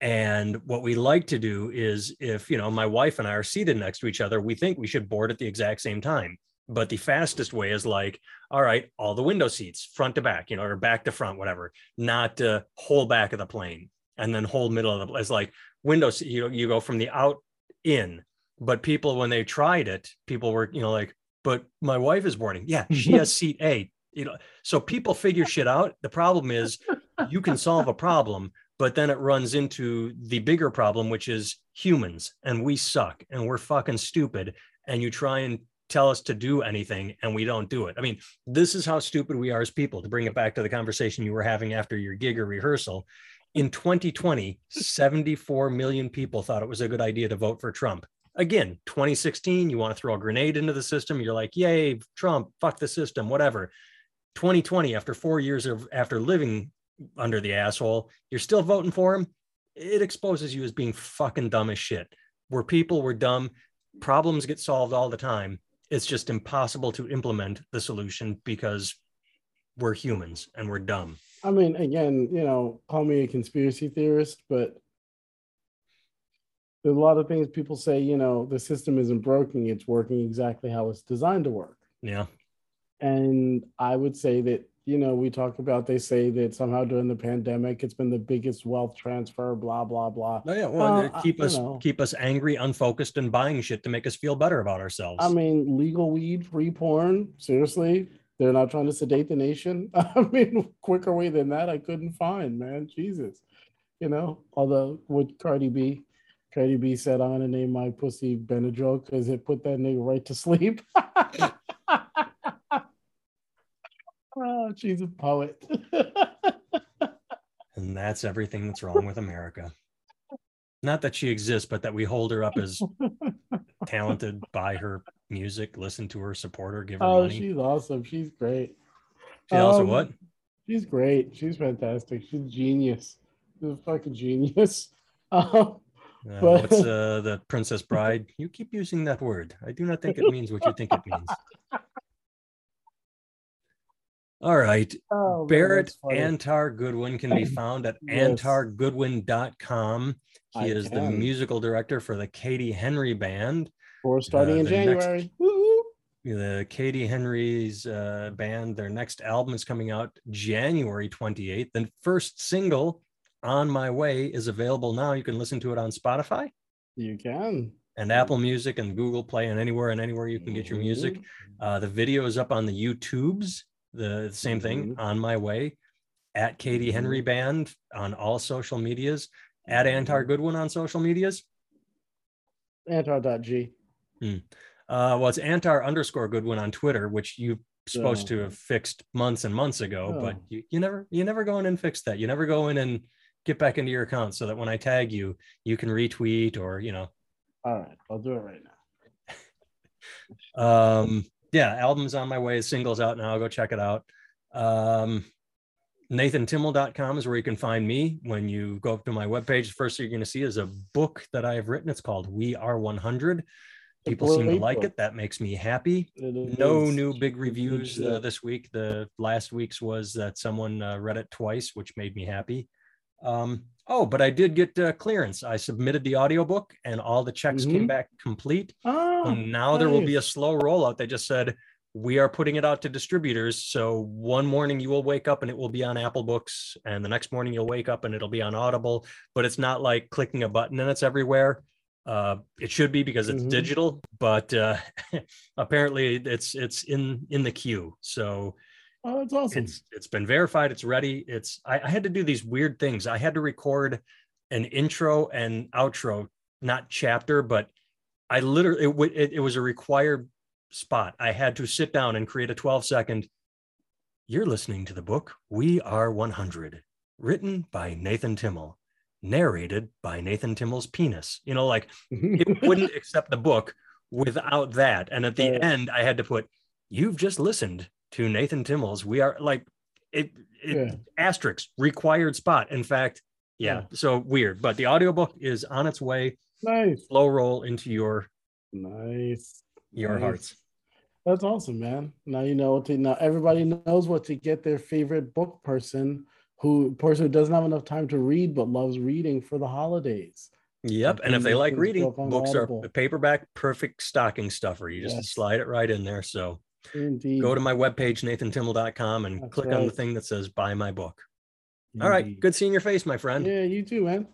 And what we like to do is if, you know, my wife and I are seated next to each other, we think we should board at the exact same time. But the fastest way is like, all right, all the window seats, front to back, you know, or back to front, whatever, not uh, whole back of the plane and then whole middle of the, it's like windows, you know, you go from the out in. But people, when they tried it, people were, you know, like, but my wife is boarding. Yeah, she [LAUGHS] has seat A. You know, so people figure shit out. The problem is you can solve a problem, but then it runs into the bigger problem which is humans and we suck and we're fucking stupid and you try and tell us to do anything and we don't do it i mean this is how stupid we are as people to bring it back to the conversation you were having after your gig or rehearsal in 2020 74 million people thought it was a good idea to vote for trump again 2016 you want to throw a grenade into the system you're like yay trump fuck the system whatever 2020 after four years of after living under the asshole, you're still voting for him. It exposes you as being fucking dumb as shit. Where people were dumb, problems get solved all the time. It's just impossible to implement the solution because we're humans and we're dumb. I mean, again, you know, call me a conspiracy theorist, but there's a lot of things people say, you know, the system isn't broken, it's working exactly how it's designed to work. Yeah. And I would say that you know, we talk about they say that somehow during the pandemic it's been the biggest wealth transfer, blah blah blah. Oh, yeah, well, uh, keep us know. keep us angry, unfocused, and buying shit to make us feel better about ourselves. I mean, legal weed, free porn. Seriously, they're not trying to sedate the nation. [LAUGHS] I mean, quicker way than that I couldn't find, man. Jesus, you know. Although with Cardi B, Cardi B said, "I'm gonna name my pussy Benadryl because it put that nigga right to sleep." [LAUGHS] Oh, she's a poet. [LAUGHS] and that's everything that's wrong with America. Not that she exists, but that we hold her up as talented by her music, listen to her, support her, give her oh, money. she's awesome. She's great. She also um, what? She's great. She's fantastic. She's genius. She's a fucking genius. [LAUGHS] Um, uh, but... What's uh, [LAUGHS] the Princess Bride? You keep using that word. I do not think it means what you think it means. [LAUGHS] All right. Oh, Barrett funny. Antar Goodwin can be found at [CLEARS THROAT] Yes. antargoodwin.com. He I is the musical director for the Katie Henry Band. We're starting uh, in the next- January. The Katie Henry's uh, band, their next album is coming out January 28th. The first single, On My Way, is available now. You can listen to it on Spotify You can. and Apple Music and Google Play and anywhere and anywhere you can get your music. Mhm. Uh, the video is up on the YouTubes, the same thing, Mhm. On My Way, at Katie Henry Mhm. Band on all social medias, at Antar Goodwin on social medias. Antar.g. Uh, well, it's Antar underscore Goodwin on Twitter, which you supposed to have fixed months and months ago, but Oh. you, you never you never go in and fix that. You never go in and get back into your account so that when I tag you, you can retweet or you know. All right, I'll do it right now. [LAUGHS] Um, yeah, albums on my way, singles out now. Go check it out. Um, NathanTimmel.com is where you can find me. When you go up to my webpage, the first thing you're going to see is a book that I have written. It's called We Are 100. People seem to like it. That makes me happy. No new big reviews uh, this week. The last week's was that someone uh, read it twice, which made me happy. Um, oh, but I did get uh, clearance. I submitted the audiobook and all the checks came Mhm. back complete. Ah, And now there will be a slow rollout. They just said, we are putting it out to distributors. So one morning you will wake up and it will be on Apple Books, and the next morning you'll wake up and it'll be on Audible. But it's not like clicking a button and it's everywhere. Uh, it should be because it's Mhm. digital, but uh, [LAUGHS] apparently it's it's in in the queue. So Oh, that's awesome. it's it's been verified. It's ready. It's I, I had to do these weird things. I had to record an intro and outro, not chapter, but I literally it, it, it was a required spot. I had to sit down and create a 12 second. You're listening to the book We Are 100, written by Nathan Timmel, narrated by Nathan Timmel's penis. You know, like [LAUGHS] it wouldn't accept the book without that. And at the Right. end, I had to put, "You've just listened to Nathan Timmel's. We are like it, it Yeah. asterisk required spot." In fact, yeah, so weird. But the audiobook is on its way. nice, Slow roll into your nice. your Nice. hearts. That's awesome, man. Now you know what to now everybody knows what to get their favorite book person who person who doesn't have enough time to read but loves reading for the holidays. Yep. And if they like reading, go up on books are Audible. paperback, perfect stocking stuffer. You just Yes. slide it right in there. So Indeed. go to my webpage, nathantimmel.com, and That's click on the thing that says buy my book. All right. Good seeing your face, my friend. Yeah, you too, man.